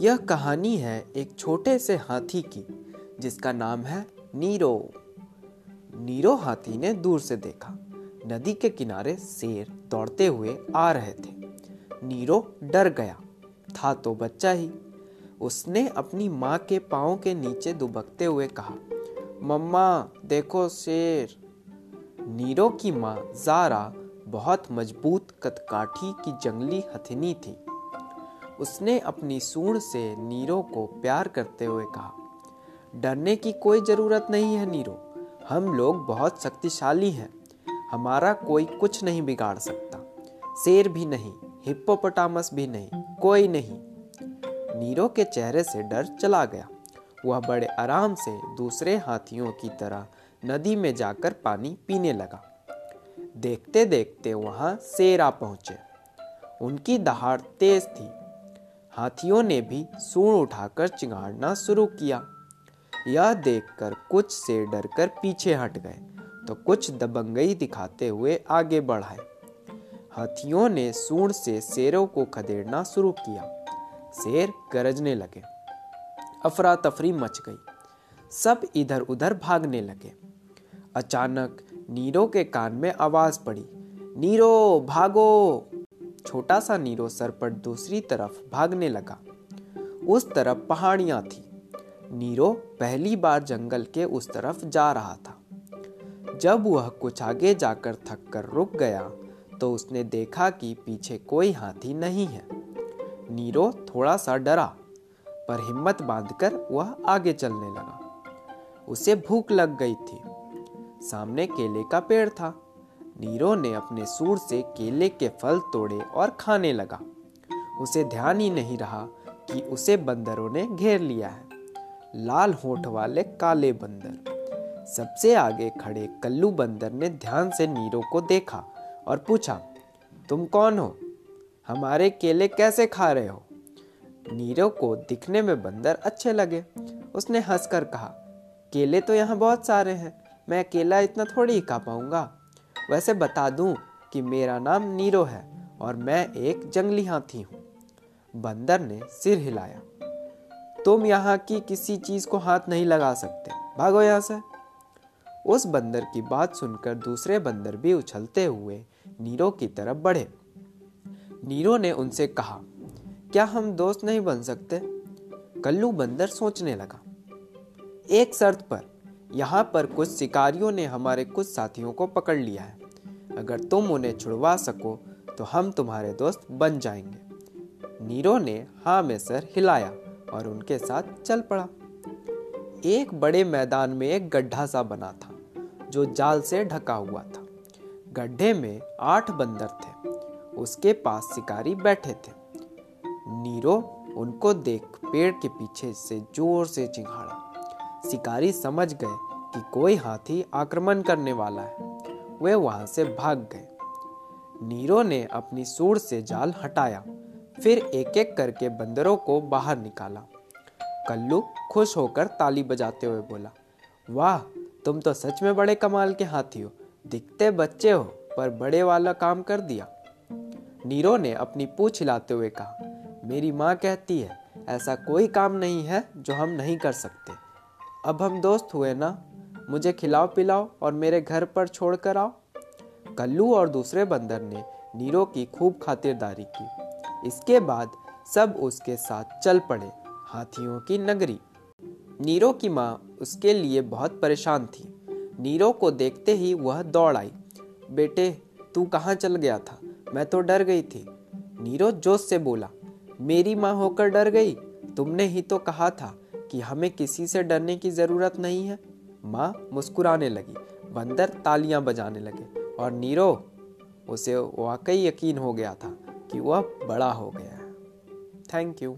यह कहानी है एक छोटे से हाथी की, जिसका नाम है नीरो। नीरो हाथी ने दूर से देखा। नदी के किनारे शेर दौड़ते हुए आ रहे थे। नीरो डर गया। था तो बच्चा ही। उसने अपनी माँ के पाँव के नीचे दुबकते हुए कहा, मम्मा, देखो शेर। नीरो की माँ जारा बहुत मज़बूत कदकाठी की जंगली हथिनी थी। उसने अपनी सूंड से नीरो को प्यार करते हुए कहा, डरने की कोई ज़रूरत नहीं है नीरो। हम लोग बहुत शक्तिशाली हैं। हमारा कोई कुछ नहीं बिगाड़ सकता। शेर भी नहीं, हिप्पोपोटामस भी नहीं, कोई नहीं। नीरो के चेहरे से डर चला गया। वह बड़े आराम से दूसरे हाथियों की तरह नदी में जाकर पानी पीने लगा। देखते देखते वहाँ शेर आ पहुँचे। उनकी दहाड़ तेज थी। हाथियों ने भी सूण उठाकर चिंगाड़ना शुरू किया। यह देखकर कुछ से डरकर पीछे हट गए तो कुछ दबंगई दिखाते हुए आगे बढ़ाए। हाथियों ने सूंड से शेरों को खदेड़ना शुरू किया। शेर गरजने लगे। अफरा तफरी मच गई। सब इधर उधर भागने लगे। अचानक नीरो के कान में आवाज़ पड़ी, नीरो, भागो! छोटा सा नीरो सर पर दूसरी तरफ़ भागने लगा। उस तरफ़ पहाड़ियाँ थी। नीरो पहली बार जंगल के उस तरफ़ जा रहा था। जब वह कुछ आगे जाकर थक कर रुक गया तो उसने देखा कि पीछे कोई हाथी नहीं है। नीरो थोड़ा सा डरा, पर हिम्मत बांधकर वह आगे चलने लगा। उसे भूख लग गई थी। सामने केले का पेड़ था। नीरो ने अपने सूर से केले के फल तोड़े और खाने लगा। उसे ध्यान ही नहीं रहा कि उसे बंदरों ने घेर लिया है। लाल होठ वाले काले बंदर। सबसे आगे खड़े कल्लू बंदर ने ध्यान से नीरो को देखा और पूछा, तुम कौन हो? हमारे केले कैसे खा रहे हो? नीरो को दिखने में बंदर अच्छे लगे। उसने हंसकर कहा, केले तो यहाँ बहुत सारे हैं। मैं अकेला इतना थोड़ी ही खा पाऊँगा। वैसे बता दूँ कि मेरा नाम नीरो है और मैं एक जंगली हाथी हूँ। बंदर ने सिर हिलाया। तुम यहाँ की किसी चीज़ को हाथ नहीं लगा सकते। भागो यहाँ से। उस बंदर की बात सुनकर दूसरे बंदर भी उछलते हुए नीरो की तरफ़ बढ़े। नीरो ने उनसे कहा, क्या हम दोस्त नहीं बन सकते? कल्लू बंदर सोचने लगा। एक शर्त पर यहाँ पर कुछ शिकारियों ने हमारे कुछ साथियों को पकड़ लिया है। अगर तुम उन्हें छुड़वा सको तो हम तुम्हारे दोस्त बन जाएँगे। नीरो ने हाँ में सर हिलाया और उनके साथ चल पड़ा। एक बड़े मैदान में एक गड्ढा सा बना था, जो जाल से ढका हुआ था। गड्ढे में आठ बंदर थे, उसके पास शिकारी बैठे थे। नीरो उनको देख पेड़ के पीछे से ज़ोर से चिंघाड़ा शिकारी समझ गए कि कोई हाथी आक्रमण करने वाला है। वे वहाँ से भाग गए। नीरो ने अपनी सूर से जाल हटाया, फिर एक एक करके बंदरों को बाहर निकाला। कल्लू खुश होकर ताली बजाते हुए बोला, वाह, तुम तो सच में बड़े कमाल के हाथी हो। दिखते बच्चे हो, पर बड़े वाला काम कर दिया। नीरो ने अपनी पूछ हिलाते हुए कहा, मेरी माँ कहती है, ऐसा कोई काम नहीं है जो हम नहीं कर सकते। अब हम दोस्त हुए ना? मुझे खिलाओ पिलाओ और मेरे घर पर छोड़ कर आओ। कल्लू और दूसरे बंदर ने नीरो की खूब खातिरदारी की। इसके बाद सब उसके साथ चल पड़े, हाथियों की नगरी। नीरो की माँ उसके लिए बहुत परेशान थी। नीरो को देखते ही वह दौड़ आई। बेटे, तू कहाँ चल गया था? मैं तो डर गई थी। नीरो जोश से बोला, मेरी माँ होकर डर गई? तुमने ही तो कहा था। कि हमें किसी से डरने की ज़रूरत नहीं है। माँ मुस्कुराने लगी, बंदर तालियाँ बजाने लगे और नीरो, उसे वाकई यकीन हो गया था कि वह बड़ा हो गया है। Thank you